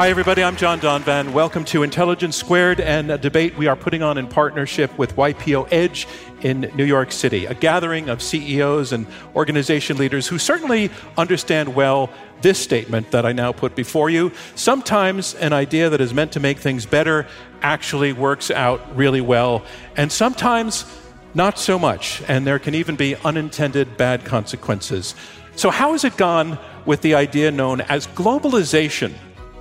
Hi, everybody. I'm John Donvan. Welcome to Intelligence Squared and a debate we are putting on in partnership with YPO Edge in New York City, a gathering of CEOs and organization leaders who certainly understand well this statement that I now put before you. Sometimes an idea that is meant to make things better actually works out really well, and sometimes not so much, and there can even be unintended bad consequences. So, how has it gone with the idea known as globalization?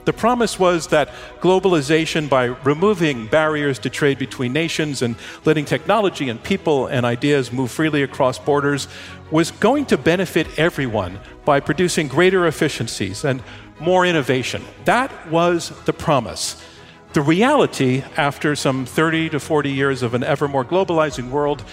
The promise was that globalization, by removing barriers to trade between nations and letting technology and people and ideas move freely across borders, was going to benefit everyone by producing greater efficiencies and more innovation. That was the promise. The reality, after some 30 to 40 years of an ever more globalizing world,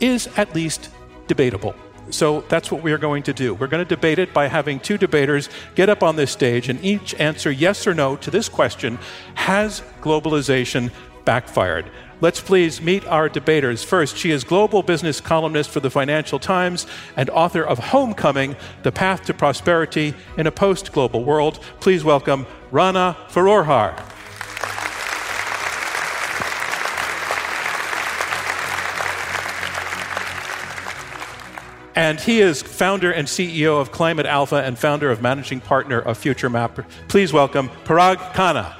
is at least debatable. So that's what we are going to do. We're going to debate it by having two debaters get up on this stage and each answer yes or no to this question Has globalization backfired? Let's please meet our debaters. First, she is global business columnist for the Financial Times and author of Homecoming The Path to Prosperity in a Post Global World. Please welcome Rana Foroohar. And he is founder and CEO of Climate Alpha and founder of managing partner of Future Map. Please welcome Parag Khanna.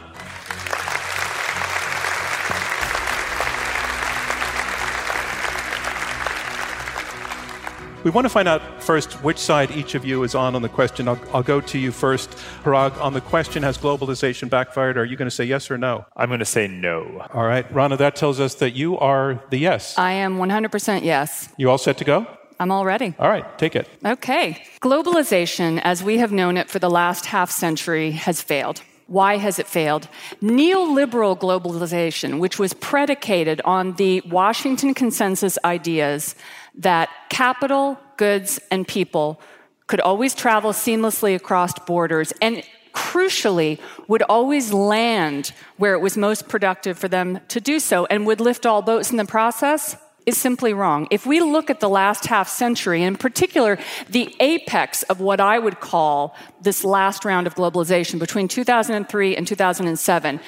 We want to find out first which side each of you is on on the question. I'll, I'll, go to you first, Parag. On the question, has globalization backfired? Are you going to say yes or no? I'm going to say no. All right. Rana, that tells us that you are the yes. I am 100% yes. You all set to go? I'm all ready. All right, take it. Okay. Globalization, as we have known it for the last half century, has failed. Why has it failed? Neoliberal globalization, which was predicated on the Washington consensus ideas that capital, goods, and people could always travel seamlessly across borders and crucially would always land where it was most productive for them to do so and would lift all boats in the process is simply wrong. If we look at the last half century, and in particular, the apex of what I would call this last round of globalization between 2003 and 2007,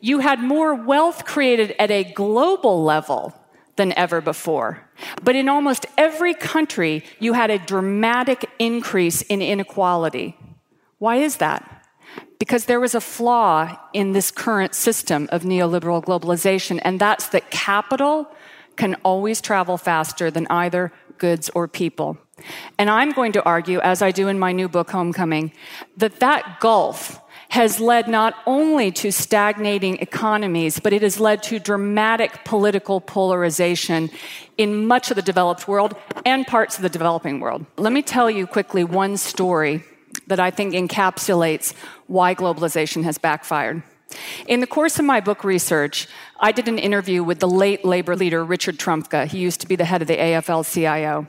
you had more wealth created at a global level than ever before. But in almost every country, you had a dramatic increase in inequality. Why is that? Because there was a flaw in this current system of neoliberal globalization, and that's that capital can always travel faster than either goods or people. And I'm going to argue, as I do in my new book, Homecoming, that that gulf has led not only to stagnating economies, but it has led to dramatic political polarization in much of the developed world and parts of the developing world. Let me tell you quickly one story that I think encapsulates why globalization has backfired. In the course of my book research, I did an interview with the late labor leader Richard Trumka. He used to be the head of the AFL CIO.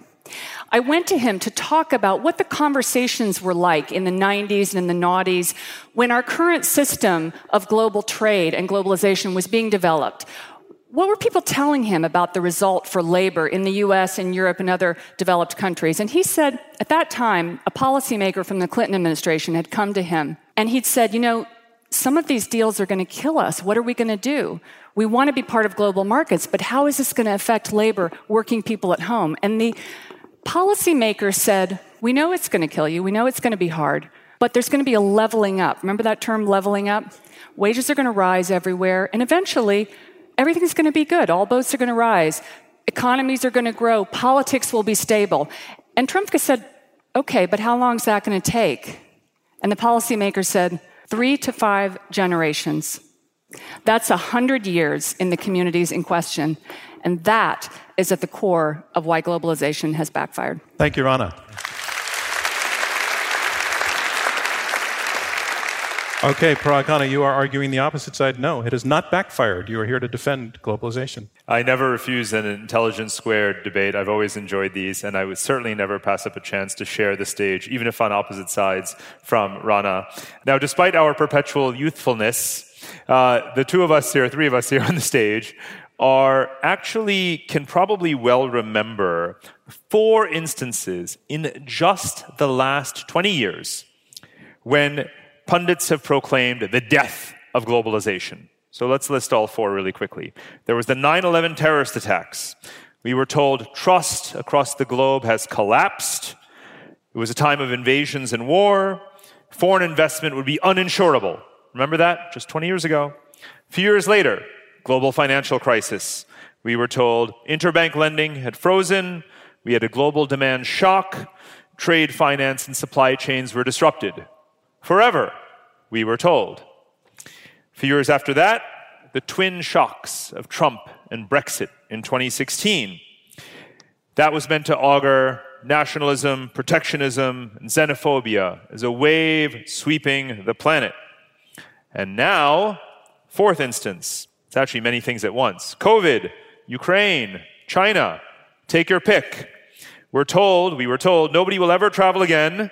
I went to him to talk about what the conversations were like in the 90s and in the noughties when our current system of global trade and globalization was being developed. What were people telling him about the result for labor in the US and Europe and other developed countries? And he said, at that time, a policymaker from the Clinton administration had come to him and he'd said, you know, some of these deals are going to kill us. What are we going to do? We want to be part of global markets, but how is this going to affect labor, working people at home? And the policymakers said, We know it's going to kill you. We know it's going to be hard, but there's going to be a leveling up. Remember that term, leveling up? Wages are going to rise everywhere, and eventually, everything's going to be good. All boats are going to rise. Economies are going to grow. Politics will be stable. And Trumka said, Okay, but how long is that going to take? And the policymakers said, three to five generations. That's a hundred years in the communities in question. And that is at the core of why globalization has backfired. Thank you, Rana. Okay, Parag Khanna, you are arguing the opposite side. No, it has not backfired. You are here to defend globalization. I never refuse an intelligence squared debate. I've always enjoyed these, and I would certainly never pass up a chance to share the stage, even if on opposite sides from Rana. Now, despite our perpetual youthfulness, uh, the two of us here, three of us here on the stage, are actually can probably well remember four instances in just the last 20 years when pundits have proclaimed the death of globalization. So let's list all four really quickly. There was the 9 11 terrorist attacks. We were told trust across the globe has collapsed. It was a time of invasions and war. Foreign investment would be uninsurable. Remember that? Just 20 years ago. A few years later, global financial crisis. We were told interbank lending had frozen. We had a global demand shock. Trade, finance, and supply chains were disrupted. Forever we were told. A few years after that, the twin shocks of Trump and Brexit in 2016. That was meant to augur nationalism, protectionism, and xenophobia as a wave sweeping the planet. And now, fourth instance, it's actually many things at once COVID, Ukraine, China, take your pick. We're told, we were told, nobody will ever travel again.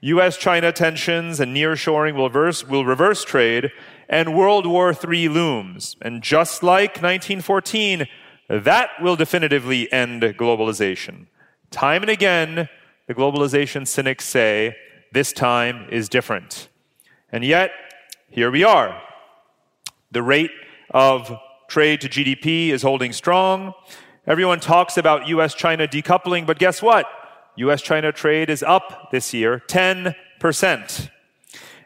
US China tensions and nearshoring will reverse, will reverse trade, and World War III looms. And just like 1914, that will definitively end globalization. Time and again, the globalization cynics say, this time is different. And yet, here we are. The rate of trade to GDP is holding strong. Everyone talks about US China decoupling, but guess what? US China trade is up this year 10%.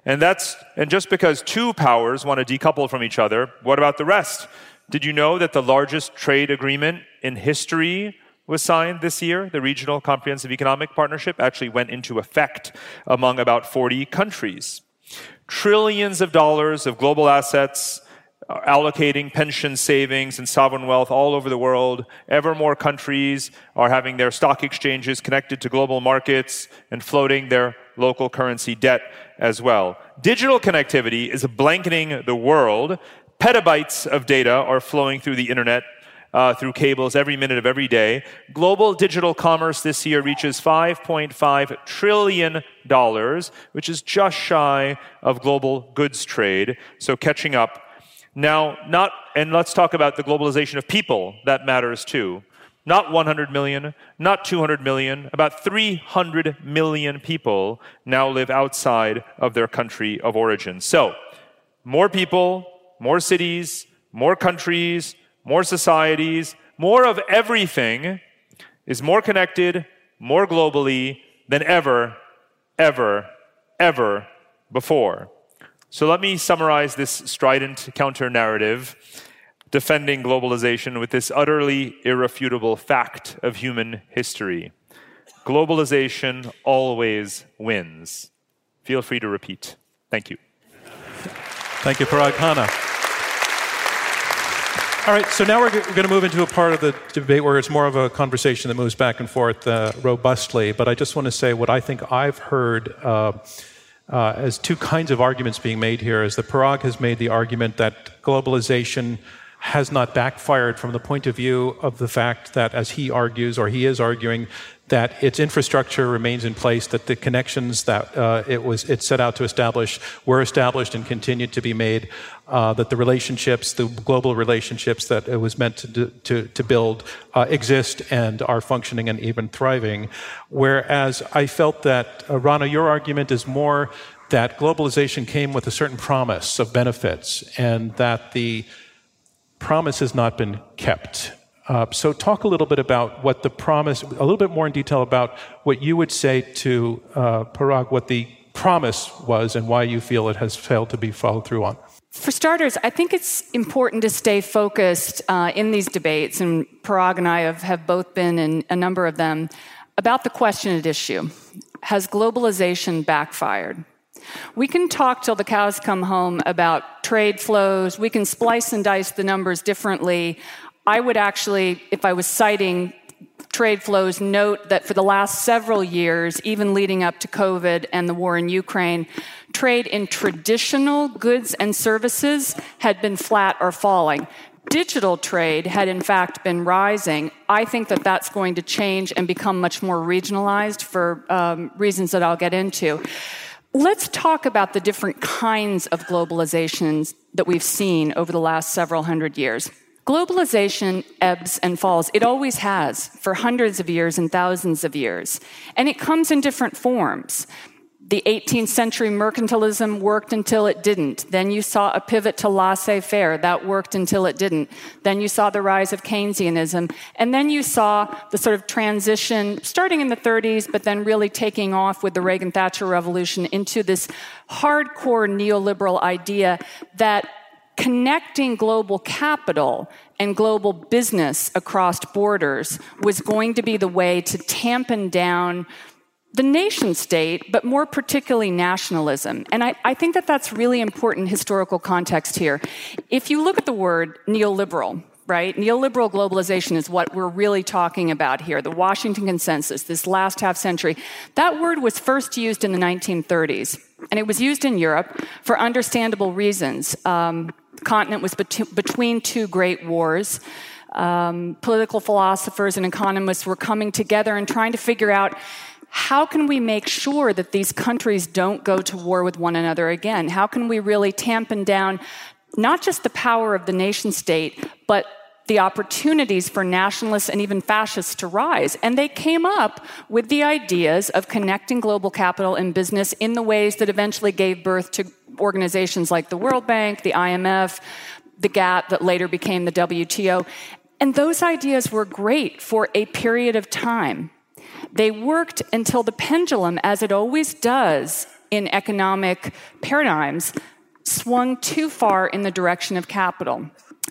And that's, and just because two powers want to decouple from each other, what about the rest? Did you know that the largest trade agreement in history was signed this year? The Regional Comprehensive Economic Partnership actually went into effect among about 40 countries. Trillions of dollars of global assets allocating pension savings and sovereign wealth all over the world. Ever more countries are having their stock exchanges connected to global markets and floating their local currency debt as well. Digital connectivity is blanketing the world. Petabytes of data are flowing through the internet uh, through cables every minute of every day. Global digital commerce this year reaches $5.5 trillion, which is just shy of global goods trade. So catching up now, not, and let's talk about the globalization of people. That matters too. Not 100 million, not 200 million, about 300 million people now live outside of their country of origin. So, more people, more cities, more countries, more societies, more of everything is more connected, more globally than ever, ever, ever before. So let me summarize this strident counter narrative defending globalization with this utterly irrefutable fact of human history. Globalization always wins. Feel free to repeat. Thank you. Thank you, Parag Khanna. All right, so now we're, going to move into a part of the debate where it's more of a conversation that moves back and forth uh, robustly. But I just want to say what I think I've heard. Uh, uh, as two kinds of arguments being made here. As the Parag has made the argument that globalization has not backfired from the point of view of the fact that, as he argues, or he is arguing, that its infrastructure remains in place, that the connections that uh, it was it set out to establish were established and continued to be made, uh, that the relationships, the global relationships that it was meant to to, to build, uh, exist and are functioning and even thriving. Whereas I felt that uh, Rana, your argument is more that globalization came with a certain promise of benefits, and that the promise has not been kept. Uh, so, talk a little bit about what the promise, a little bit more in detail about what you would say to uh, Parag, what the promise was, and why you feel it has failed to be followed through on. For starters, I think it's important to stay focused uh, in these debates, and Parag and I have, have both been in a number of them, about the question at issue Has globalization backfired? We can talk till the cows come home about trade flows. We can splice and dice the numbers differently. I would actually, if I was citing trade flows, note that for the last several years, even leading up to COVID and the war in Ukraine, trade in traditional goods and services had been flat or falling. Digital trade had in fact been rising. I think that that's going to change and become much more regionalized for um, reasons that I'll get into. Let's talk about the different kinds of globalizations that we've seen over the last several hundred years. Globalization ebbs and falls. It always has for hundreds of years and thousands of years. And it comes in different forms the 18th century mercantilism worked until it didn't. Then you saw a pivot to laissez faire. That worked until it didn't. Then you saw the rise of Keynesianism. And then you saw the sort of transition starting in the 30s, but then really taking off with the Reagan Thatcher revolution into this hardcore neoliberal idea that connecting global capital and global business across borders was going to be the way to tampen down the nation state, but more particularly nationalism. And I, I, think that that's really important historical context here. If you look at the word neoliberal, right, neoliberal globalization is what we're really talking about here, the Washington Consensus, this last half century. That word was first used in the 1930s, and it was used in Europe for understandable reasons. Um, continent was bet- between two great wars. Um, political philosophers and economists were coming together and trying to figure out how can we make sure that these countries don't go to war with one another again? How can we really tampen down not just the power of the nation state, but the opportunities for nationalists and even fascists to rise. And they came up with the ideas of connecting global capital and business in the ways that eventually gave birth to organizations like the World Bank, the IMF, the GATT that later became the WTO. And those ideas were great for a period of time. They worked until the pendulum, as it always does in economic paradigms, swung too far in the direction of capital.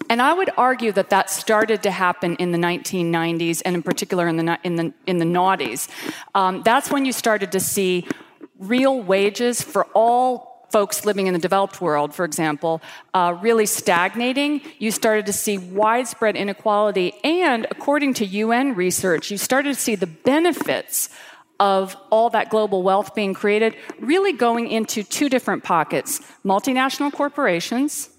And I would argue that that started to happen in the 1990s, and in particular in the, in the, in the noughties. Um, that's when you started to see real wages for all folks living in the developed world, for example, uh, really stagnating, you started to see widespread inequality. And according to UN research, you started to see the benefits of all that global wealth being created really going into two different pockets multinational corporations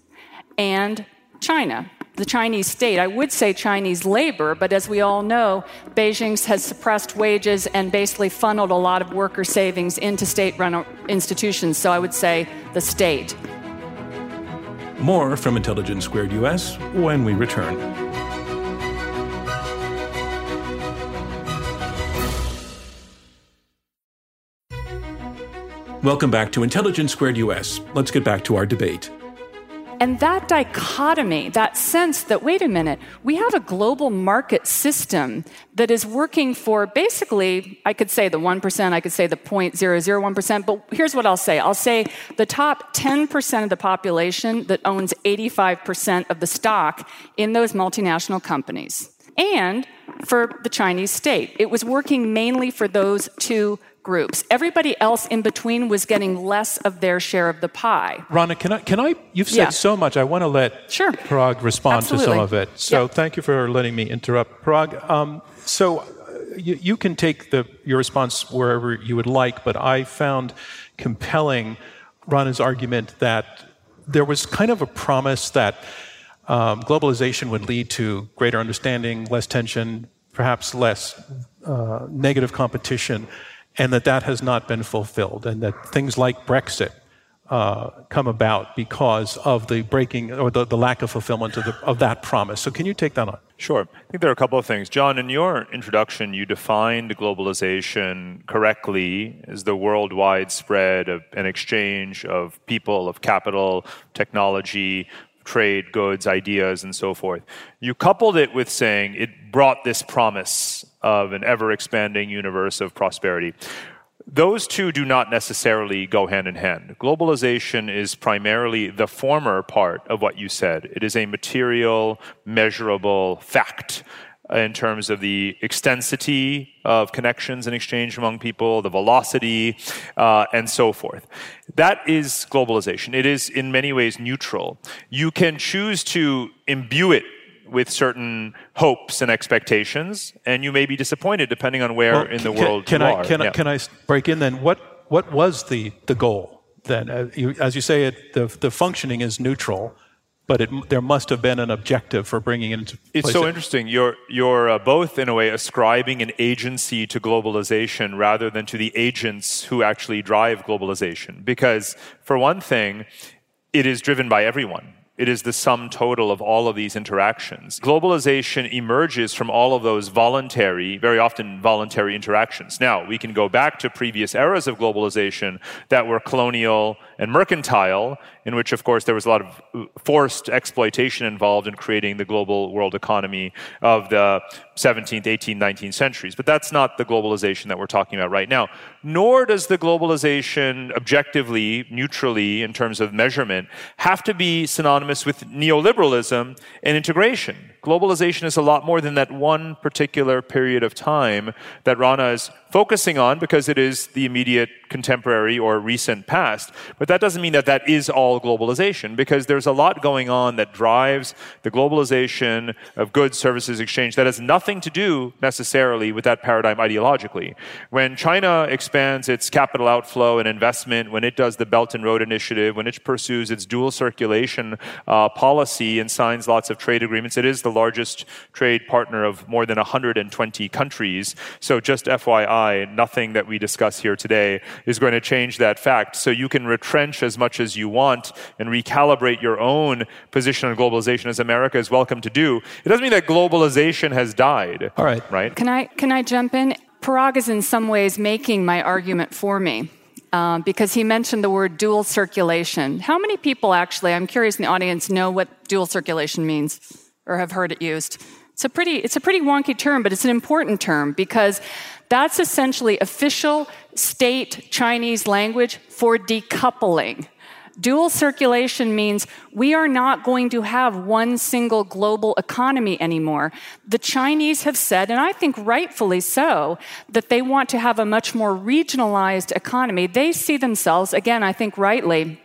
and China the Chinese state. I would say Chinese labor, but as we all know, Beijing has suppressed wages and basically funneled a lot of worker savings into state run institutions. So I would say the state. More from Intelligence Squared US when we return. Welcome back to Intelligence Squared US. Let's get back to our debate. And that dichotomy, that sense that, wait a minute, we have a global market system that is working for basically, I could say the 1%, I could say the 0.001%, but here's what I'll say I'll say the top 10% of the population that owns 85% of the stock in those multinational companies. And for the Chinese state. It was working mainly for those two groups. Everybody else in between was getting less of their share of the pie. Rana, can I, can I you've said yeah. so much. I want to let sure. Parag respond Absolutely. to some of it. So thank you for letting me interrupt. Parag, um, so uh, you, you, can take the, your response wherever you would like, but I found compelling Rana's argument that there was kind of a promise that um, globalization would lead to greater understanding, less tension, perhaps less uh, negative competition and that that has not been fulfilled, and that things like Brexit uh, come about because of the breaking or the, the lack of fulfillment of, the, of that promise. So, can you take that on? Sure. I think there are a couple of things. John, in your introduction, you defined globalization correctly as the worldwide spread of an exchange of people, of capital, technology, trade, goods, ideas, and so forth. You coupled it with saying it brought this promise of an ever expanding universe of prosperity. Those two do not necessarily go hand in hand. Globalization is primarily the former part of what you said. It is a material, measurable fact in terms of the extensity of connections and exchange among people, the velocity, uh, and so forth. That is globalization. It is in many ways neutral. You can choose to imbue it with certain hopes and expectations, and you may be disappointed depending on where well, in the can, world can you I, are. Can, yeah. I, can I break in then? What, what was the, the goal? then? Uh, you, as you say, it, the, the functioning is neutral, but it, there must have been an objective for bringing it into It's so interesting. You're, you're uh, both, in a way, ascribing an agency to globalization rather than to the agents who actually drive globalization. Because, for one thing, it is driven by everyone. It is the sum total of all of these interactions. Globalization emerges from all of those voluntary, very often voluntary interactions. Now, we can go back to previous eras of globalization that were colonial and mercantile, in which, of course, there was a lot of uh, forced exploitation involved in creating the global world economy of the 17th, 18th, 19th centuries. But that's not the globalization that we're talking about right now. Nor does the globalization objectively, neutrally, in terms of measurement, have to be synonymous with neoliberalism and integration. Globalization is a lot more than that one particular period of time that Rana is focusing on because it is the immediate contemporary or recent past. But that doesn't mean that that is all globalization because there's a lot going on that drives the globalization of goods, services, exchange that has nothing to do necessarily with that paradigm ideologically. When China expands its capital outflow and investment, when it does the Belt and Road Initiative, when it pursues its dual circulation uh, policy and signs lots of trade agreements, it is the largest trade partner of more than 120 countries. So just FYI, nothing that we discuss here today is going to change that fact. So you can retrench as much as you want and recalibrate your own position on globalization as America is welcome to do. It doesn't mean that globalization has died. All right. Right? Can I, can I jump in? Parag is in some ways making my argument for me. Um, because he mentioned the word dual circulation. How many people actually, I'm curious in the audience, know what dual circulation means or have heard it used? It's a pretty, it's a pretty wonky term, but it's an important term because that's essentially official state Chinese language for decoupling. Dual circulation means we are not going to have one single global economy anymore. The Chinese have said, and I think rightfully so, that they want to have a much more regionalized economy. They see themselves, again, I think rightly,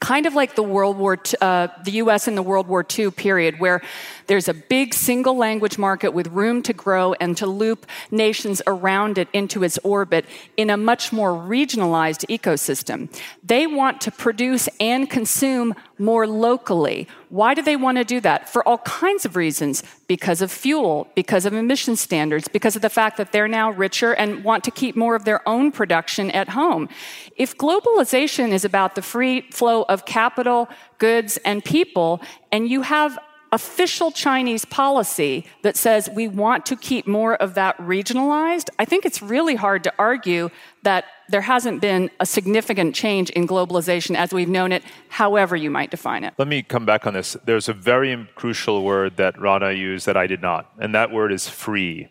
kind of like the World War, II, uh, the U.S. in the World War II period, where there's a big single language market with room to grow and to loop nations around it into its orbit in a much more regionalized ecosystem. They want to produce and consume more locally. Why do they want to do that? For all kinds of reasons. Because of fuel, because of emission standards, because of the fact that they're now richer and want to keep more of their own production at home. If globalization is about the free flow of capital, goods, and people, and you have official Chinese policy that says we want to keep more of that regionalized, I think it's really hard to argue that there hasn't been a significant change in globalization as we've known it, however you might define it. Let me come back on this. There's a very crucial word that Rana used that I did not, and that word is free.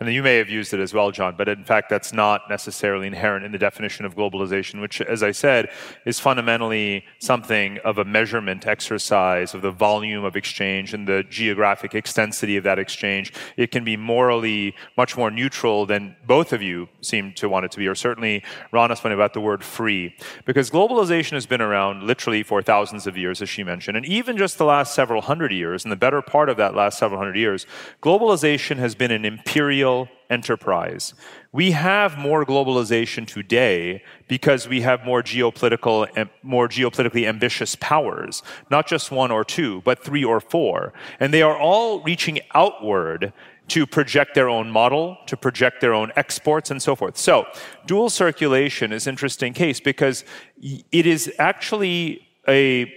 And you may have used it as well, John, but in fact, that's not necessarily inherent in the definition of globalization, which, as I said, is fundamentally something of a measurement exercise of the volume of exchange and the geographic extensity of that exchange. It can be morally much more neutral than both of you seem to want it to be, or certainly Rana's point about the word free. Because globalization has been around literally for thousands of years, as she mentioned, and even just the last several hundred years, and the better part of that last several hundred years, globalization has been an imperial enterprise. We have more globalization today because we have more geopolitical and more geopolitically ambitious powers, not just one or two, but three or four. And they are all reaching outward to project their own model, to project their own exports and so forth. So, dual circulation is interesting case because it is actually a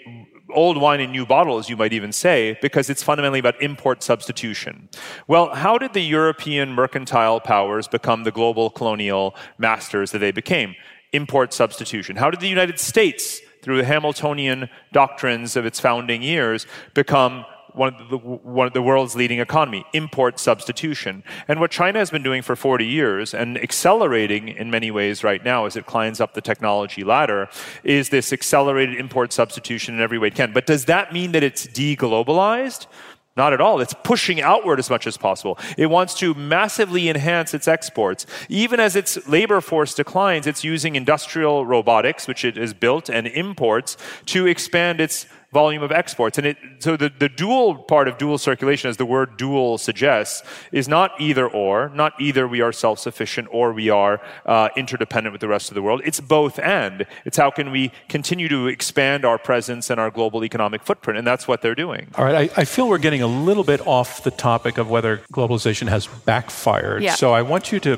old wine in new bottles, you might even say, because it's fundamentally about import substitution. Well, how did the European mercantile powers become the global colonial masters that they became? Import substitution. How did the United States, through the Hamiltonian doctrines of its founding years, become one of, the, one of the world's leading economy, import substitution. And what China has been doing for 40 years and accelerating in many ways right now as it climbs up the technology ladder is this accelerated import substitution in every way it can. But does that mean that it's deglobalized? Not at all. It's pushing outward as much as possible. It wants to massively enhance its exports. Even as its labor force declines, it's using industrial robotics, which it has built, and imports to expand its volume of exports. And it, so the, the dual part of dual circulation, as the word dual suggests, is not either or, not either we are self sufficient or we are uh, interdependent with the rest of the world. It's both and. It's how can we continue to expand our presence and our global economic footprint. And that's what they're doing. All right. I, I feel we're getting a little bit off the topic of whether globalization has backfired. Yeah. So I want you to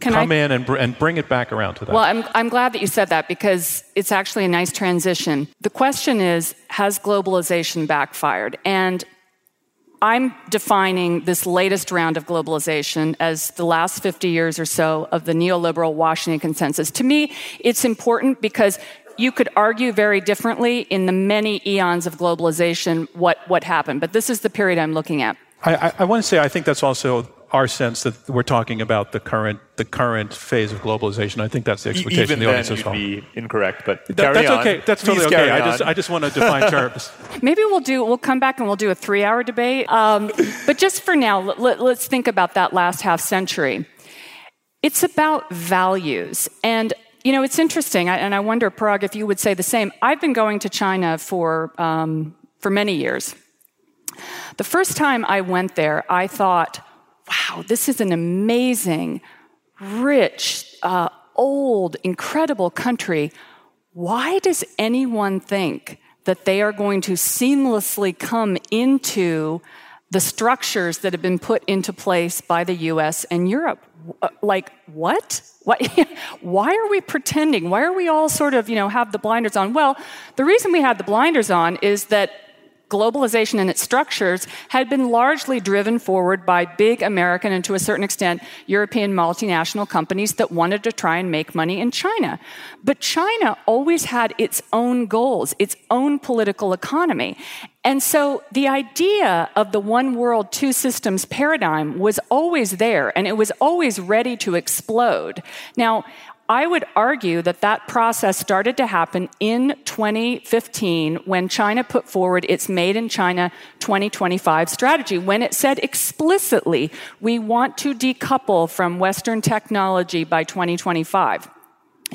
Can come I- in and, br- and bring it back around to that. Well, I'm, I'm glad that you said that because it's actually a nice transition. The question is Has globalization backfired? And I'm defining this latest round of globalization as the last 50 years or so of the neoliberal Washington consensus. To me, it's important because you could argue very differently in the many eons of globalization what, what happened, but this is the period I'm looking at. I, I, I want to say I think that's also our sense that we're talking about the current the current phase of globalization. I think that's the expectation Even of the then, audience as you'd be incorrect, but That- carry that's on. okay. That's Please totally okay. I just. I just want to define terms. Maybe we'll do. We'll come back and we'll do a three-hour debate. Um, but just for now, let, let, let's think about that last half century. It's about values, and you know, it's interesting. And I wonder, Parag, if you would say the same. I've been going to China for um, for many years. The first time I went there, I thought, "Wow, this is an amazing, rich, uh, old, incredible country." why does anyone think that they are going to seamlessly come into the structures that have been put into place by the US and Europe? Uh, Like, what? What? Why are we pretending? Why are we all sort of, you know, have the blinders on? Well, the reason we had the blinders on is that globalization and its structures had been largely driven forward by big American and to a certain extent European multinational companies that wanted to try and make money in China. But China always had its own goals, its own political economy. And so the idea of the one world, two systems paradigm was always there and it was always ready to explode. Now, I would argue that that process started to happen in 2015 when China put forward its Made in China 2025 strategy, when it said explicitly, we want to decouple from Western technology by 2025.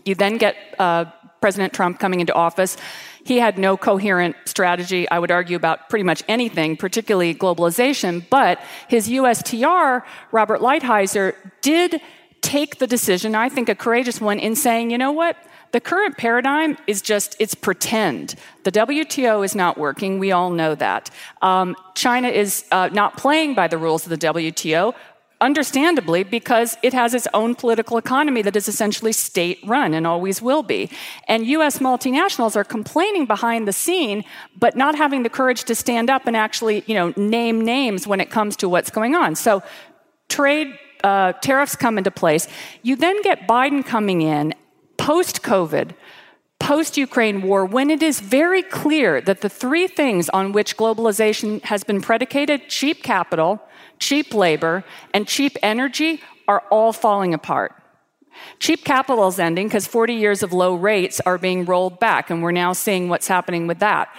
You then get uh, President Trump coming into office. He had no coherent strategy, I would argue, about pretty much anything, particularly globalization. But his USTR, Robert Lighthizer, did take the decision, I think a courageous one, in saying, you know what? The current paradigm is just, it's pretend. The WTO is not working. We all know that. Um, China is uh, not playing by the rules of the WTO understandably because it has its own political economy that is essentially state run and always will be. And US multinationals are complaining behind the scene but not having the courage to stand up and actually, you know, name names when it comes to what's going on. So trade uh, tariffs come into place. You then get Biden coming in post COVID post Ukraine war, when it is very clear that the three things on which globalization has been predicated cheap capital, cheap labor, and cheap energy are all falling apart. Cheap capital is ending because 40 years of low rates are being rolled back, and we're now seeing what's happening with that.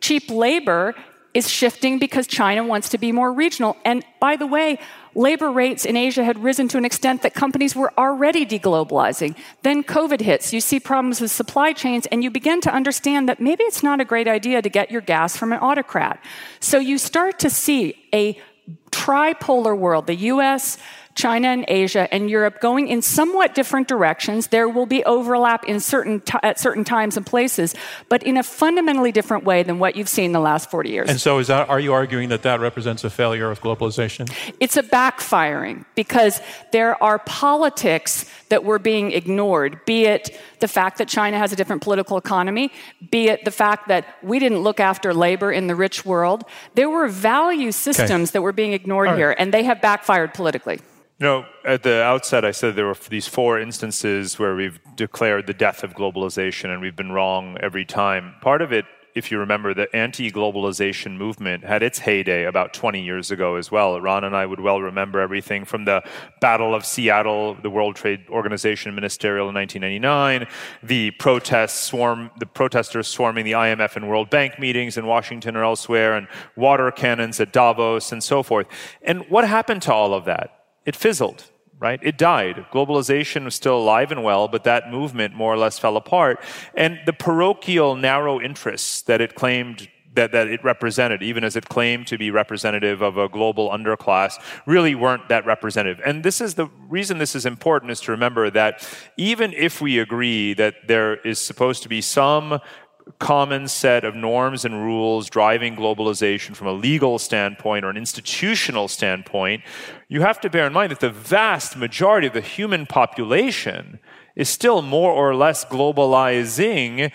Cheap labor is shifting because China wants to be more regional. And by the way, labor rates in Asia had risen to an extent that companies were already deglobalizing. Then COVID hits, you see problems with supply chains, and you begin to understand that maybe it's not a great idea to get your gas from an autocrat. So you start to see a tripolar world, the US, China and Asia and Europe going in somewhat different directions. There will be overlap in certain t- at certain times and places, but in a fundamentally different way than what you've seen the last 40 years. And so, is that are you arguing that that represents a failure of globalization? It's a backfiring because there are politics that were being ignored, be it the fact that China has a different political economy, be it the fact that we didn't look after labor in the rich world. There were value systems that were being ignored right. here, and they have backfired politically. You know, at the outset, I said there were these four instances where we've declared the death of globalization, and we've been wrong every time. Part of it, if you remember, the anti globalization movement had its heyday about 20 years ago as well. Rana and I would well remember everything from the Battle of Seattle, the World Trade Organization ministerial in 1999, the protests swarm, the protesters swarming the IMF and World Bank meetings in Washington or elsewhere, and water cannons at Davos and so forth. And what happened to all of that? It fizzled, right? It died. Globalization was still alive and well, but that movement more or less fell apart. And the parochial, narrow interests that it claimed that, that it represented, even as it claimed to be representative of a global underclass, really weren't that representative. And this is the reason this is important is to remember that even if we agree that there is supposed to be some common set of norms and rules driving globalization from a legal standpoint or an institutional standpoint, you have to bear in mind that the vast majority of the human population is still more or less globalizing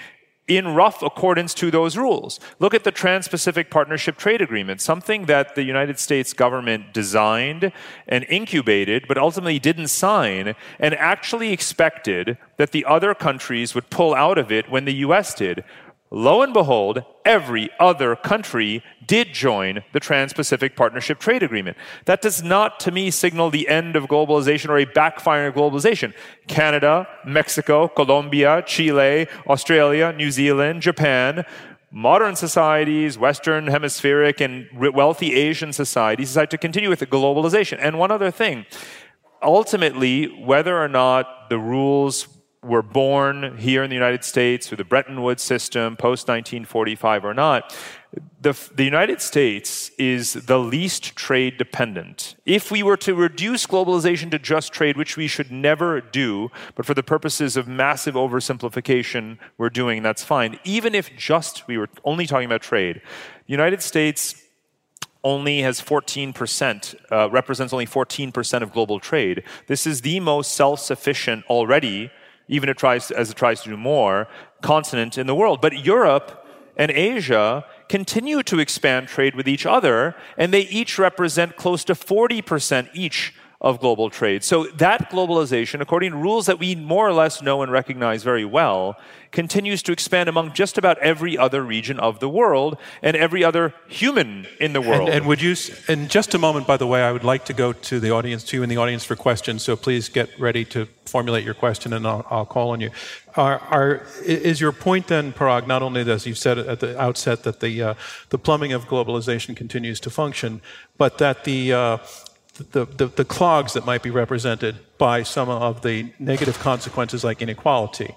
in rough accordance to those rules. Look at the Trans Pacific Partnership Trade Agreement, something that the United States government designed and incubated, but ultimately didn't sign, and actually expected that the other countries would pull out of it when the US did. Lo and behold, every other country did join the Trans Pacific Partnership Trade Agreement. That does not, to me, signal the end of globalization or a backfiring of globalization. Canada, Mexico, Colombia, Chile, Australia, New Zealand, Japan, modern societies, Western hemispheric and wealthy Asian societies decide to continue with the globalization. And one other thing ultimately, whether or not the rules were born here in the United States through the Bretton Woods system post 1945 or not, the, the United States is the least trade dependent. If we were to reduce globalization to just trade, which we should never do, but for the purposes of massive oversimplification, we're doing, that's fine. Even if just we were only talking about trade, the United States only has 14%, uh, represents only 14% of global trade. This is the most self sufficient already even it tries, as it tries to do more, continent in the world. But Europe and Asia continue to expand trade with each other, and they each represent close to 40% each of global trade. So that globalization, according to rules that we more or less know and recognize very well, continues to expand among just about every other region of the world and every other human in the world. And, and would you, in just a moment, by the way, I would like to go to the audience, to you in the audience for questions. So please get ready to formulate your question, and I'll, I'll call on you. Are, are, is your point then, Parag, not only as you've said at the outset that the uh, the plumbing of globalization continues to function, but that the uh, the, the, the, clogs that might be represented by some of the negative consequences like inequality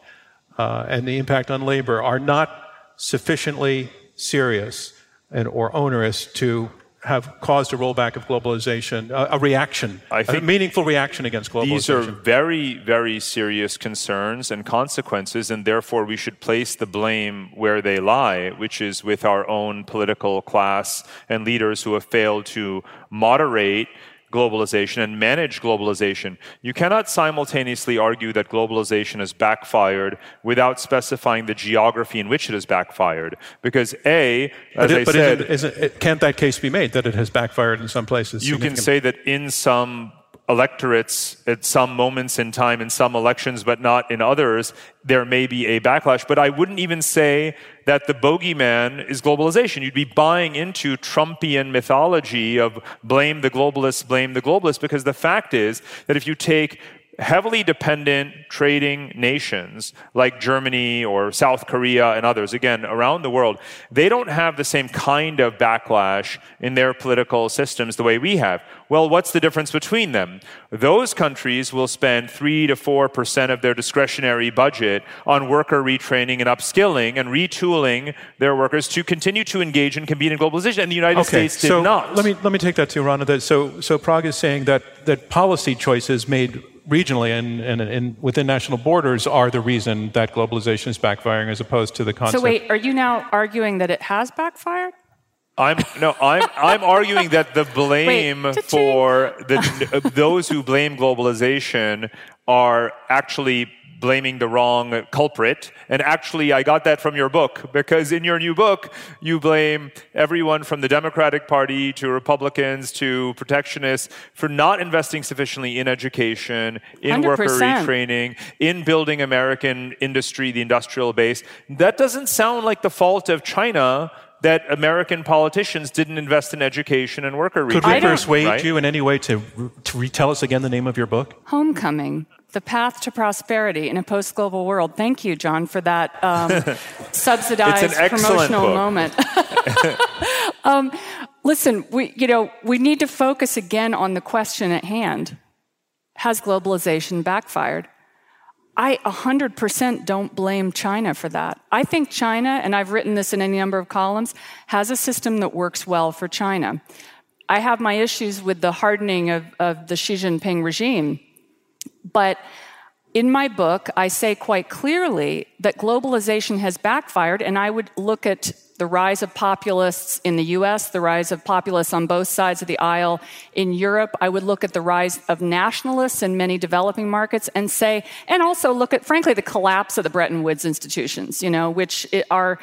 uh, and the impact on labor are not sufficiently serious and, or onerous to have caused a rollback of globalization, a, a reaction, a meaningful reaction against globalization. These are very, very serious concerns and consequences, and therefore we should place the blame where they lie, which is with our own political class and leaders who have failed to moderate globalization and manage globalization. You cannot simultaneously argue that globalization has backfired without specifying the geography in which it has backfired. Because A, as it, I said, isn't, isn't, can't that case be made that it has backfired in some places? You can say that in some electorates at some moments in time in some elections, but not in others, there may be a backlash. But I wouldn't even say that the bogeyman is globalization. You'd be buying into Trumpian mythology of blame the globalists, blame the globalists, because the fact is that if you take heavily dependent trading nations like Germany or South Korea and others, again, around the world, they don't have the same kind of backlash in their political systems the way we have. Well, what's the difference between them? Those countries will spend 3 to 4% of their discretionary budget on worker retraining and upskilling and retooling their workers to continue to engage and compete in globalization. And the United okay, States did so not. Let me, let me take that to Rana. So, so Parag is saying that, that policy choices made regionally and, and, and, within national borders are the reason that globalization is backfiring as opposed to the concept. So wait, are you now arguing that it has backfired? I'm no, I'm I'm arguing that the blame wait, for the those who blame globalization are actually blaming the wrong culprit. And actually, I got that from your book because in your new book, you blame everyone from the Democratic Party to Republicans to protectionists for not investing sufficiently in education, in 100%. worker retraining, in building American industry, the industrial base. That doesn't sound like the fault of China that American politicians didn't invest in education and worker retraining. Could we persuade right? you in any way to, to retell us again the name of your book? Homecoming. The Path to Prosperity in a Post Global World. Thank you, John, for that um, subsidized promotional book. moment. um, listen, we, you know, we need to focus again on the question at hand Has globalization backfired? I 100% don't blame China for that. I think China, and I've written this in any number of columns, has a system that works well for China. I have my issues with the hardening of, of the Xi Jinping regime, but in my book, I say quite clearly that globalization has backfired, and I would look at the rise of populists in the US, the rise of populists on both sides of the aisle in Europe. I would look at the rise of nationalists in many developing markets and say, and also look at, frankly, the collapse of the Bretton Woods institutions, you know, which are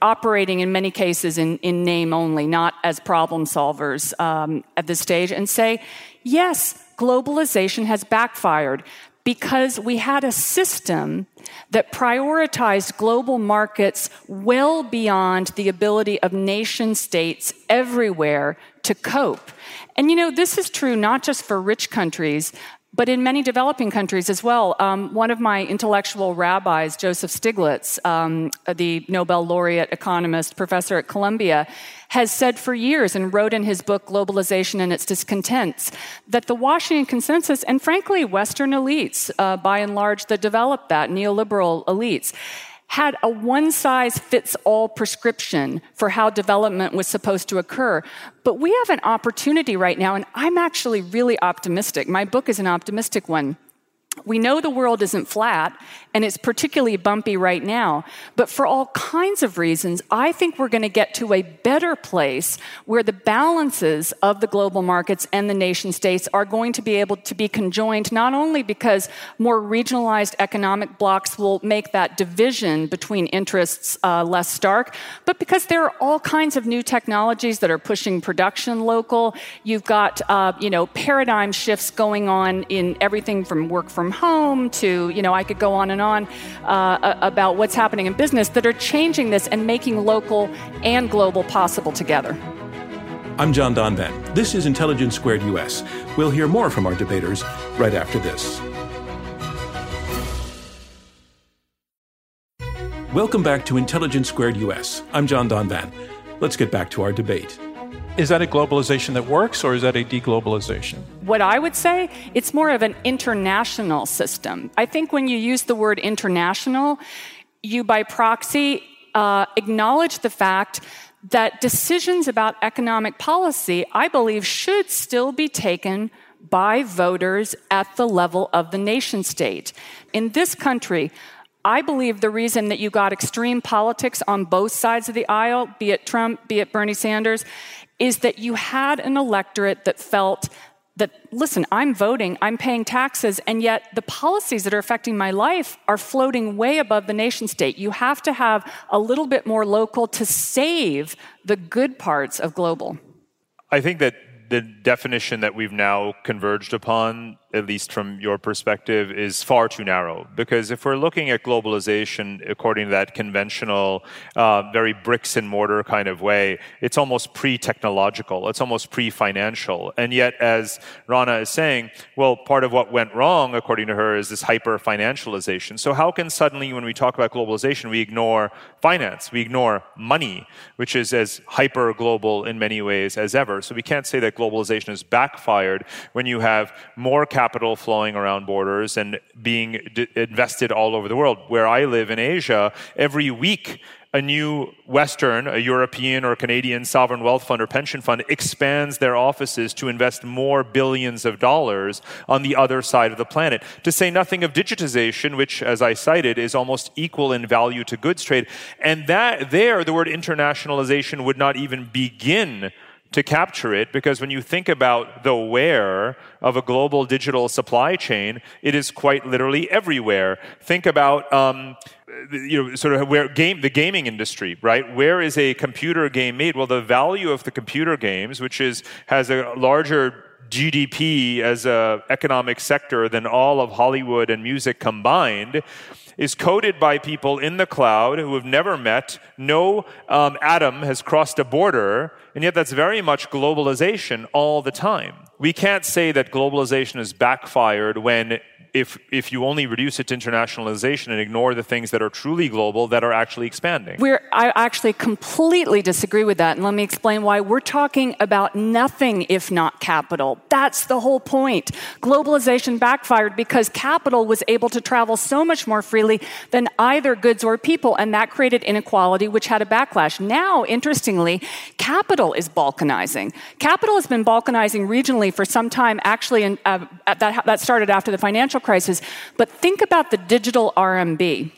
operating in many cases in, in name only, not as problem solvers um, at this stage, and say, yes, globalization has backfired because we had a system that prioritized global markets well beyond the ability of nation states everywhere to cope. And you know, this is true not just for rich countries, but in many developing countries as well. Um, one of my intellectual rabbis, Joseph Stiglitz, um, the Nobel laureate economist, professor at Columbia, has said for years and wrote in his book Globalization and Its Discontents that the Washington Consensus, and frankly, Western elites, uh, by and large, that developed that, neoliberal elites, had a one size fits all prescription for how development was supposed to occur. But we have an opportunity right now, and I'm actually really optimistic. My book is an optimistic one we know the world isn't flat and it's particularly bumpy right now, but for all kinds of reasons, I think we're going to get to a better place where the balances of the global markets and the nation states are going to be able to be conjoined, not only because more regionalized economic blocks will make that division between interests uh, less stark, but because there are all kinds of new technologies that are pushing production local. You've got, uh, you know, paradigm shifts going on in everything from work from from home to, you know, I could go on and on uh, about what's happening in business that are changing this and making local and global possible together. I'm John Donvan. This is Intelligence Squared US. We'll hear more from our debaters right after this. Welcome back to Intelligence Squared US. I'm John Donvan. Let's get back to our debate. Is that a globalization that works or is that a deglobalization? What I would say, it's more of an international system. I think when you use the word international, you by proxy uh, acknowledge the fact that decisions about economic policy, I believe, should still be taken by voters at the level of the nation state. In this country, I believe the reason that you got extreme politics on both sides of the aisle, be it Trump, be it Bernie Sanders, is that you had an electorate that felt that, listen, I'm voting, I'm paying taxes, and yet the policies that are affecting my life are floating way above the nation state. You have to have a little bit more local to save the good parts of global. I think that the definition that we've now converged upon at least from your perspective, is far too narrow. Because if we're looking at globalization according to that conventional, uh, very bricks and mortar kind of way, it's almost pre technological, it's almost pre financial. And yet, as Rana is saying, well, part of what went wrong, according to her, is this hyper financialization. So, how can suddenly, when we talk about globalization, we ignore finance, we ignore money, which is as hyper global in many ways as ever? So, we can't say that globalization has backfired when you have more capital capital flowing around borders and being d- invested all over the world. Where I live in Asia, every week a new Western, a European or Canadian sovereign wealth fund or pension fund expands their offices to invest more billions of dollars on the other side of the planet. To say nothing of digitization, which, as I cited, is almost equal in value to goods trade. And that there, the word internationalization would not even begin to capture it because when you think about the where of a global digital supply chain, it is quite literally everywhere. Think about um, you know sort of where game the gaming industry right where is a computer game made well the value of the computer games which is has a larger GDP as a economic sector than all of Hollywood and music combined is coded by people in the cloud who have never met. No um, atom has crossed a border, and yet that's very much globalization all the time. We can't say that globalization has backfired when if if you only reduce it to internationalization and ignore the things that are truly global that are actually expanding. We're, I actually completely disagree with that, and let me explain why. We're talking about nothing if not capital. That's the whole point. Globalization backfired because capital was able to travel so much more freely than either goods or people, and that created inequality, which had a backlash. Now, interestingly, capital is balkanizing. Capital has been balkanizing regionally for some time. Actually, in, uh, that, that started after the financial crisis. But think about the digital RMB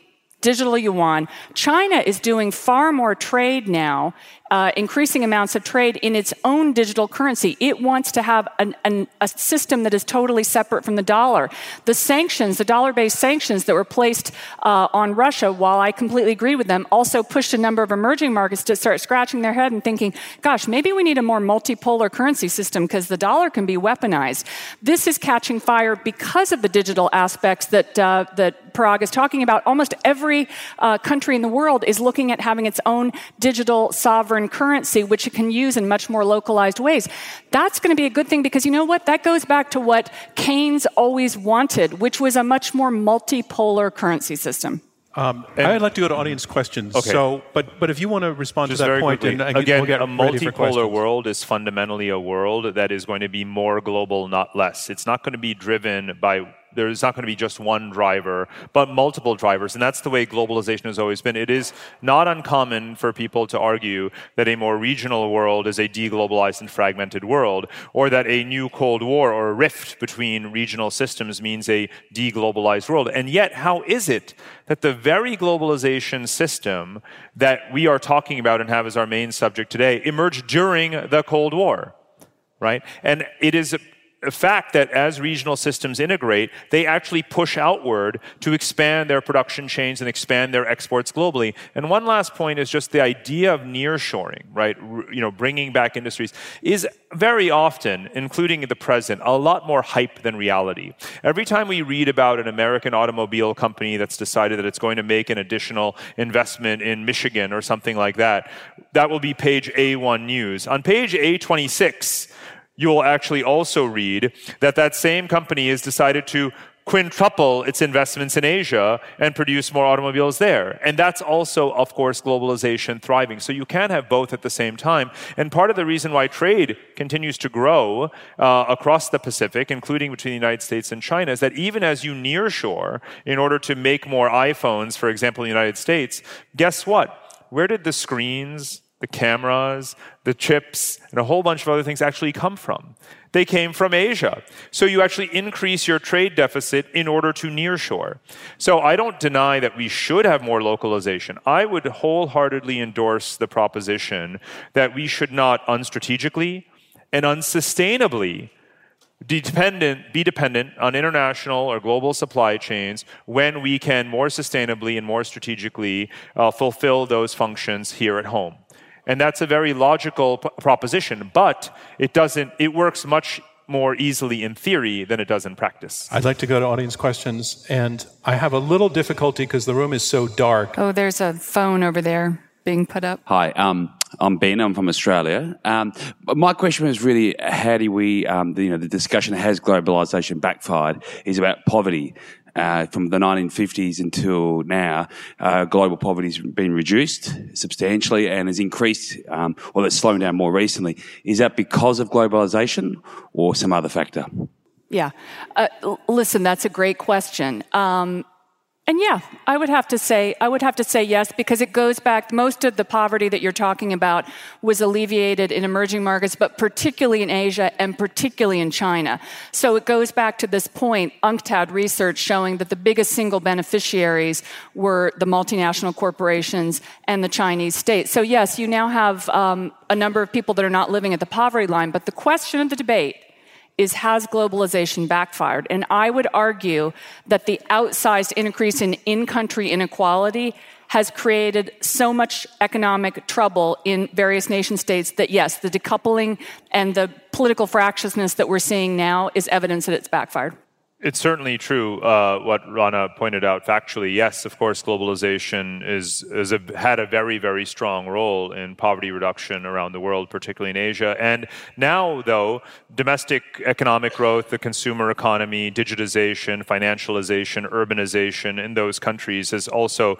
digital yuan. China is doing far more trade now uh, increasing amounts of trade in its own digital currency. It wants to have an, an, a system that is totally separate from the dollar. The sanctions, the dollar based sanctions that were placed uh, on Russia, while I completely agree with them, also pushed a number of emerging markets to start scratching their head and thinking, gosh, maybe we need a more multipolar currency system because the dollar can be weaponized. This is catching fire because of the digital aspects that, uh, that Parag is talking about. Almost every uh, country in the world is looking at having its own digital sovereign foreign currency, which it can use in much more localized ways. That's going to be a good thing because you know what? That goes back to what Keynes always wanted, which was a much more multipolar currency system. Um, I'd like to go to audience questions. Okay. So, but but if you want to respond Just to that very point, quickly. and again, we'll get a multipolar world is fundamentally a world that is going to be more global, not less. It's not going to be driven by there's not going to be just one driver, but multiple drivers. And that's the way globalization has always been. It is not uncommon for people to argue that a more regional world is a deglobalized and fragmented world, or that a new Cold War or a rift between regional systems means a deglobalized world. And yet, how is it that the very globalization system that we are talking about and have as our main subject today emerged during the Cold War? Right? And it is a fact that as regional systems integrate, they actually push outward to expand their production chains and expand their exports globally. And one last point is just the idea of nearshoring, right? R- you know, bringing back industries is very often, including in the present, a lot more hype than reality. Every time we read about an American automobile company that's decided that it's going to make an additional investment in Michigan or something like that, that will be page A1 news. On page A26, you will actually also read that that same company has decided to quintuple its investments in Asia and produce more automobiles there. And that's also, of course, globalization thriving. So you can have both at the same time. And part of the reason why trade continues to grow uh, across the Pacific, including between the United States and China, is that even as you nearshore in order to make more iPhones, for example, in the United States, guess what? Where did the screens, the cameras, the chips, and a whole bunch of other things actually come from. They came from Asia. So you actually increase your trade deficit in order to nearshore. So I don't deny that we should have more localization. I would wholeheartedly endorse the proposition that we should not unstrategically and unsustainably dependent, be dependent on international or global supply chains when we can more sustainably and more strategically uh, fulfill those functions here at home. And that's a very logical p- proposition, but it doesn't, it works much more easily in theory than it does in practice. I'd like to go to audience questions, and I have a little difficulty because the room is so dark. Oh, there's a phone over there being put up. Hi, um, I'm Ben. I'm from Australia. Um, but my question was really, how do we, um, the, you know, the discussion has globalization backfired is about poverty. Uh, from the 1950s until now, uh, global poverty has been reduced substantially and has increased, um, well, it's slowing down more recently. Is that because of globalization or some other factor? Yeah. Uh, listen, that's a great question. Um, and yeah, I would have to say, I would have to say yes, because it goes back, most of the poverty that you're talking about was alleviated in emerging markets, but particularly in Asia and particularly in China. So it goes back to this point, UNCTAD research showing that the biggest single beneficiaries were the multinational corporations and the Chinese state. So yes, you now have um, a number of people that are not living at the poverty line, but the question of the debate is has globalization backfired? And I would argue that the outsized increase in in country inequality has created so much economic trouble in various nation states that, yes, the decoupling and the political fractiousness that we're seeing now is evidence that it's backfired. It's certainly true uh, what Rana pointed out factually. Yes, of course, globalization is, is a, had a very, very strong role in poverty reduction around the world, particularly in Asia. And now, though, domestic economic growth, the consumer economy, digitization, financialization, urbanization in those countries has also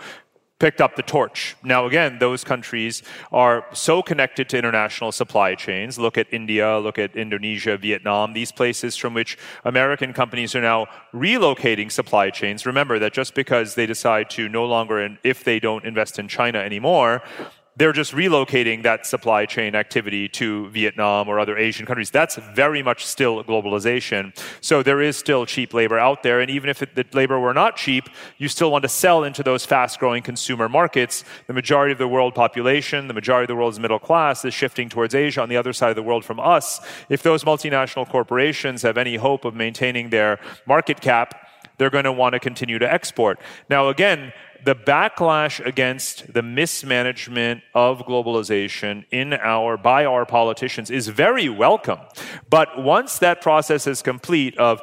picked up the torch. Now, again, those countries are so connected to international supply chains. Look at India, look at Indonesia, Vietnam, these places from which American companies are now relocating supply chains. Remember that just because they decide to no longer, if they don't invest in China anymore, they're just relocating that supply chain activity to Vietnam or other Asian countries. That's very much still globalization. So there is still cheap labor out there. And even if it, the labor were not cheap, you still want to sell into those fast growing consumer markets. The majority of the world population, the majority of the world's middle class is shifting towards Asia on the other side of the world from us. If those multinational corporations have any hope of maintaining their market cap, they're going to want to continue to export. Now, again, the backlash against the mismanagement of globalization in our by our politicians is very welcome. But once that process is complete of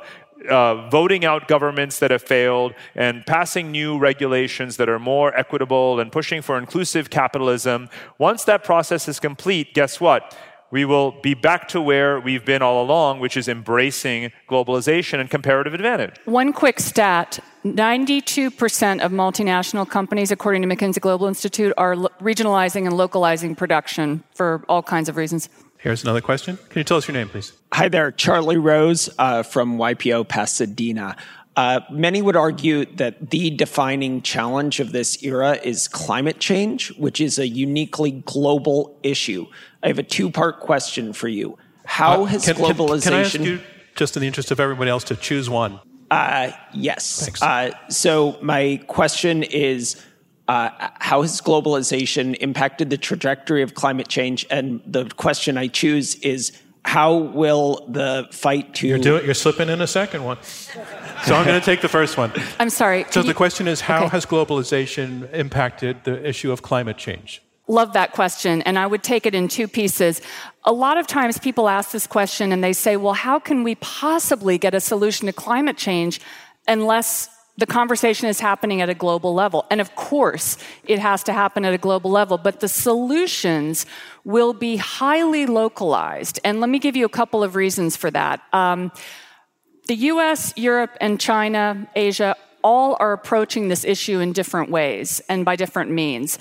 uh, voting out governments that have failed and passing new regulations that are more equitable and pushing for inclusive capitalism, once that process is complete, guess what? We will be back to where we've been all along, which is embracing globalization and comparative advantage. One quick stat 92% of multinational companies, according to McKinsey Global Institute, are lo- regionalizing and localizing production for all kinds of reasons. Here's another question. Can you tell us your name, please? Hi there, Charlie Rose uh, from YPO Pasadena. Uh, many would argue that the defining challenge of this era is climate change, which is a uniquely global issue. I have a two part question for you. How uh, has can, globalization. Can, can, I ask you, just in the interest of everybody else, to choose one? Uh, yes. Uh, so, my question is uh, how has globalization impacted the trajectory of climate change? And the question I choose is how will the fight to you're doing you're slipping in a second one so i'm going to take the first one i'm sorry so the you... question is how okay. has globalization impacted the issue of climate change love that question and i would take it in two pieces a lot of times people ask this question and they say well how can we possibly get a solution to climate change unless the conversation is happening at a global level. And of course, it has to happen at a global level, but the solutions will be highly localized. And let me give you a couple of reasons for that. Um, the US, Europe, and China, Asia, all are approaching this issue in different ways and by different means.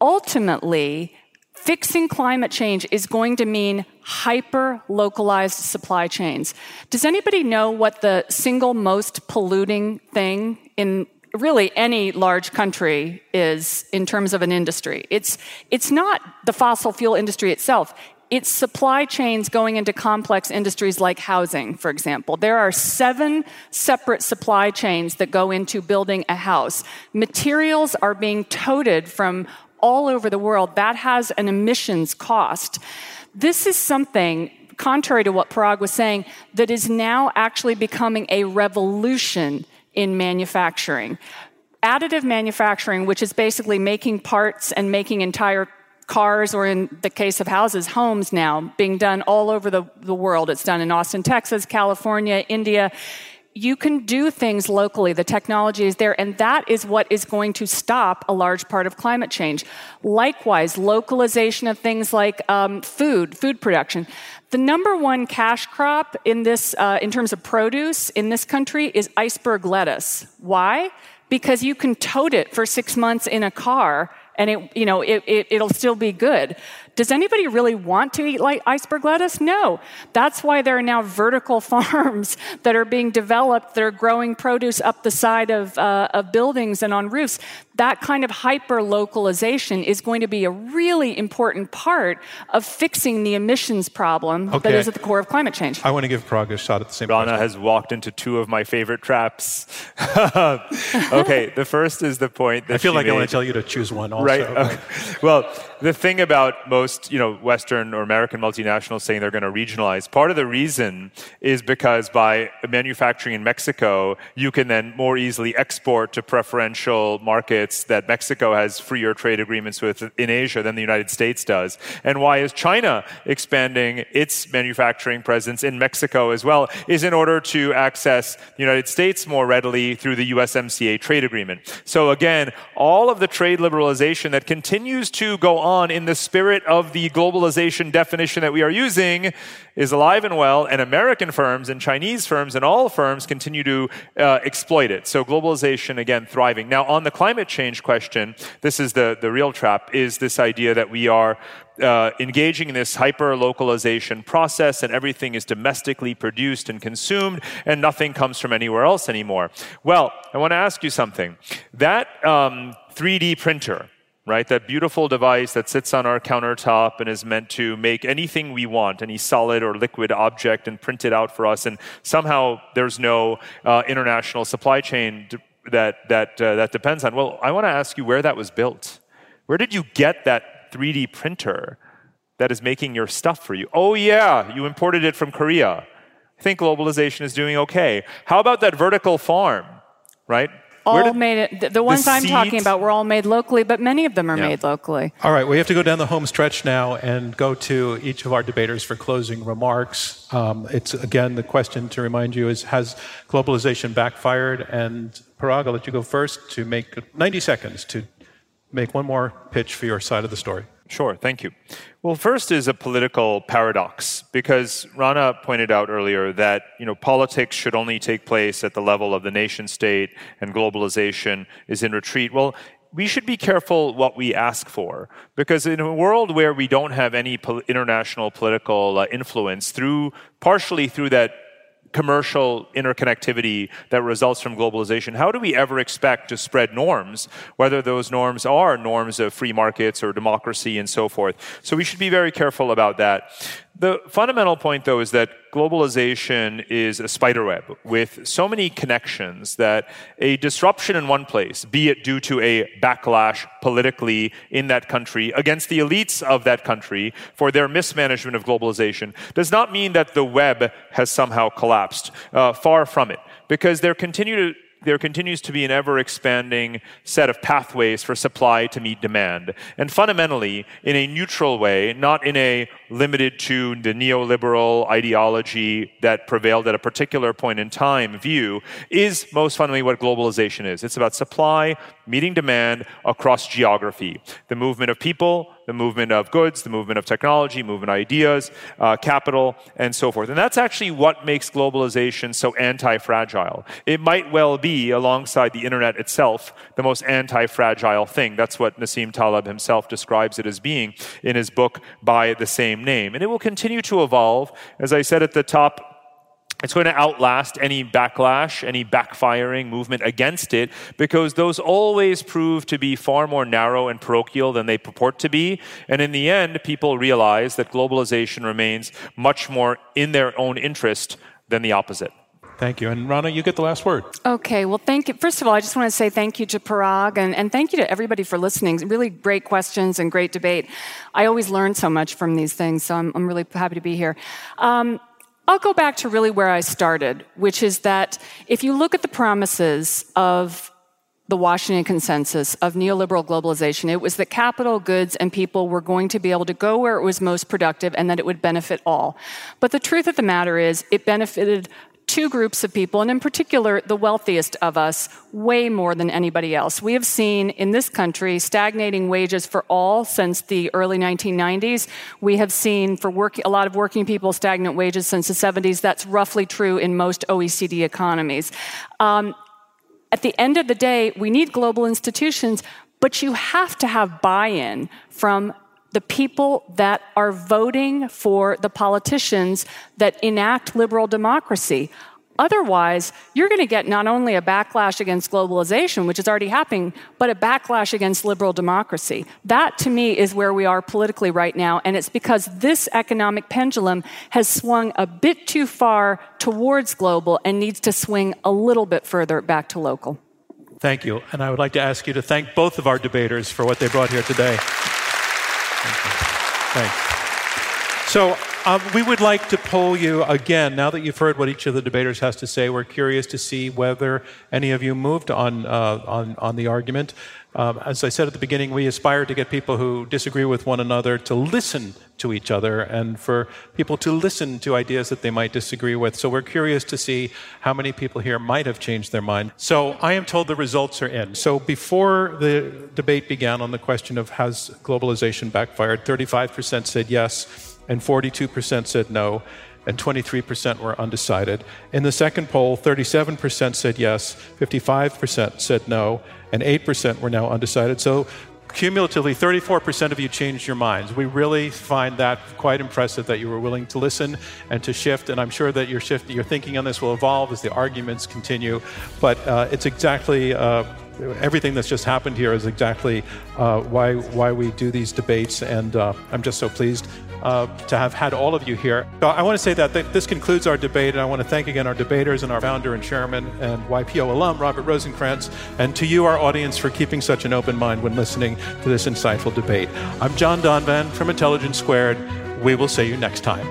Ultimately, fixing climate change is going to mean hyper localized supply chains. Does anybody know what the single most polluting thing in really any large country is in terms of an industry. It's, it's not the fossil fuel industry itself. It's supply chains going into complex industries like housing, for example. There are seven separate supply chains that go into building a house. Materials are being toted from all over the world. That has an emissions cost. This is something contrary to what Parag was saying, that is now actually becoming a revolution in manufacturing. Additive manufacturing, which is basically making parts and making entire cars, or in the case of houses, homes now, being done all over the, the world. It's done in Austin, Texas, California, India. You can do things locally. The technology is there, and that is what is going to stop a large part of climate change. Likewise, localization of things like um, food, food production. The number one cash crop in this, uh, in terms of produce in this country, is iceberg lettuce. Why? Because you can tote it for six months in a car, and it, you know, it, it, it'll still be good. Does anybody really want to eat like iceberg lettuce? No. That's why there are now vertical farms that are being developed that are growing produce up the side of, uh, of buildings and on roofs. That kind of hyper localization is going to be a really important part of fixing the emissions problem okay. that is at the core of climate change. I want to give Parag a shot at the same Rana has walked into two of my favorite traps. okay, the first is the point that I feel like made. I want to tell you to choose one also. Right. Okay. Well, the thing about most, you know, Western or American multinationals saying they're going to regionalize, part of the reason is because by manufacturing in Mexico, you can then more easily export to preferential markets that Mexico has freer trade agreements with in Asia than the United States does. And why is China expanding its manufacturing presence in Mexico as well? Is in order to access the United States more readily through the USMCA trade agreement. So again, all of the trade liberalization that continues to go on in the spirit of the globalization definition that we are using is alive and well, and American firms and Chinese firms and all firms continue to uh, exploit it. So globalization, again, thriving. Now, on the climate change question, this is the, the real trap, is this idea that we are uh, engaging in this hyper localization process and everything is domestically produced and consumed and nothing comes from anywhere else anymore. Well, I want to ask you something. That um, 3D printer, right? That beautiful device that sits on our countertop and is meant to make anything we want, any solid or liquid object, and print it out for us. And somehow there's no uh, international supply chain that that uh, that depends on. Well, I want to ask you where that was built. Where did you get that 3D printer that is making your stuff for you? Oh yeah, you imported it from Korea. I think globalization is doing okay. How about that vertical farm, right? All did, made it. The ones the I'm talking about were all made locally, but many of them are yeah. made locally. All right, we have to go down the home stretch now and go to each of our debaters for closing remarks. Um, it's again the question to remind you is: Has globalization backfired? And Parag, I'll let you go first to make 90 seconds to make one more pitch for your side of the story. Sure, thank you. Well, first is a political paradox because Rana pointed out earlier that you know politics should only take place at the level of the nation state and globalization is in retreat. Well, we should be careful what we ask for because in a world where we don't have any international political uh, influence through partially through that commercial interconnectivity that results from globalization, how do we ever expect to spread norms, whether those norms are norms of free markets or democracy and so forth? So we should be very careful about that. The fundamental point, though, is that globalization is a spider web with so many connections that a disruption in one place, be it due to a backlash politically in that country against the elites of that country for their mismanagement of globalization, does not mean that the web has somehow collapsed. Uh, far from it. Because there continue to there continues to be an ever expanding set of pathways for supply to meet demand. And fundamentally, in a neutral way, not in a limited to the neoliberal ideology that prevailed at a particular point in time view, is most fundamentally what globalization is. It's about supply meeting demand across geography. The movement of people, the movement of goods, the movement of technology, movement of ideas, uh, capital, and so forth. And that's actually what makes globalization so anti fragile. It might well be, alongside the internet itself, the most anti fragile thing. That's what Nassim Taleb himself describes it as being in his book by the same name. And it will continue to evolve. As I said at the top, it's going to outlast any backlash, any backfiring movement against it, because those always prove to be far more narrow and parochial than they purport to be. And in the end, people realize that globalization remains much more in their own interest than the opposite. Thank you. And Rana, you get the last word. Okay. Well, thank you. First of all, I just want to say thank you to Parag and, and thank you to everybody for listening. Really great questions and great debate. I always learn so much from these things, so I'm, I'm really happy to be here. Um, I'll go back to really where I started, which is that if you look at the promises of the Washington consensus of neoliberal globalization, it was that capital, goods, and people were going to be able to go where it was most productive and that it would benefit all. But the truth of the matter is, it benefited two groups of people, and in particular, the wealthiest of us, way more than anybody else. We have seen in this country stagnating wages for all since the early 1990s. We have seen for work, a lot of working people stagnant wages since the 70s. That's roughly true in most OECD economies. Um, at the end of the day, we need global institutions, but you have to have buy in from the people that are voting for the politicians that enact liberal democracy. Otherwise, you're going to get not only a backlash against globalization, which is already happening, but a backlash against liberal democracy. That, to me, is where we are politically right now, and it's because this economic pendulum has swung a bit too far towards global and needs to swing a little bit further back to local. Thank you. And I would like to ask you to thank both of our debaters for what they brought here today. Thanks. So um, we would like to poll you again. Now that you've heard what each of the debaters has to say, we're curious to see whether any of you moved on uh, on on the argument. Um, as I said at the beginning, we aspire to get people who disagree with one another to listen to each other and for people to listen to ideas that they might disagree with. So we're curious to see how many people here might have changed their mind. So I am told the results are in. So before the debate began on the question of has globalization backfired, 35% said yes and 42% said no and 23% were undecided. In the second poll, 37% said yes, 55% said no, and 8% were now undecided. So cumulatively 34% of you changed your minds we really find that quite impressive that you were willing to listen and to shift and i'm sure that your shift your thinking on this will evolve as the arguments continue but uh, it's exactly uh, everything that's just happened here is exactly uh, why why we do these debates, and uh, I'm just so pleased uh, to have had all of you here. I want to say that th- this concludes our debate, and I want to thank again our debaters and our founder and chairman and YPO alum Robert Rosenkranz, and to you, our audience, for keeping such an open mind when listening to this insightful debate. I'm John Donvan from Intelligence Squared. We will see you next time.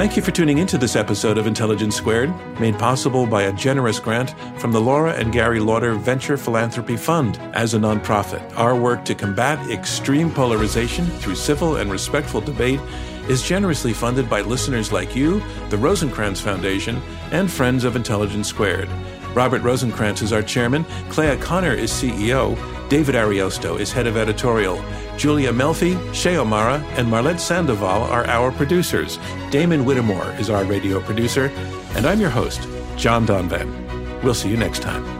Thank you for tuning into this episode of Intelligence Squared, made possible by a generous grant from the Laura and Gary Lauder Venture Philanthropy Fund. As a nonprofit, our work to combat extreme polarization through civil and respectful debate is generously funded by listeners like you, the Rosenkranz Foundation, and friends of Intelligence Squared. Robert Rosenkranz is our chairman, Clea Connor is CEO, David Ariosto is head of editorial. Julia Melfi, Shay O'Mara, and Marlette Sandoval are our producers. Damon Whittemore is our radio producer. And I'm your host, John Donvan. We'll see you next time.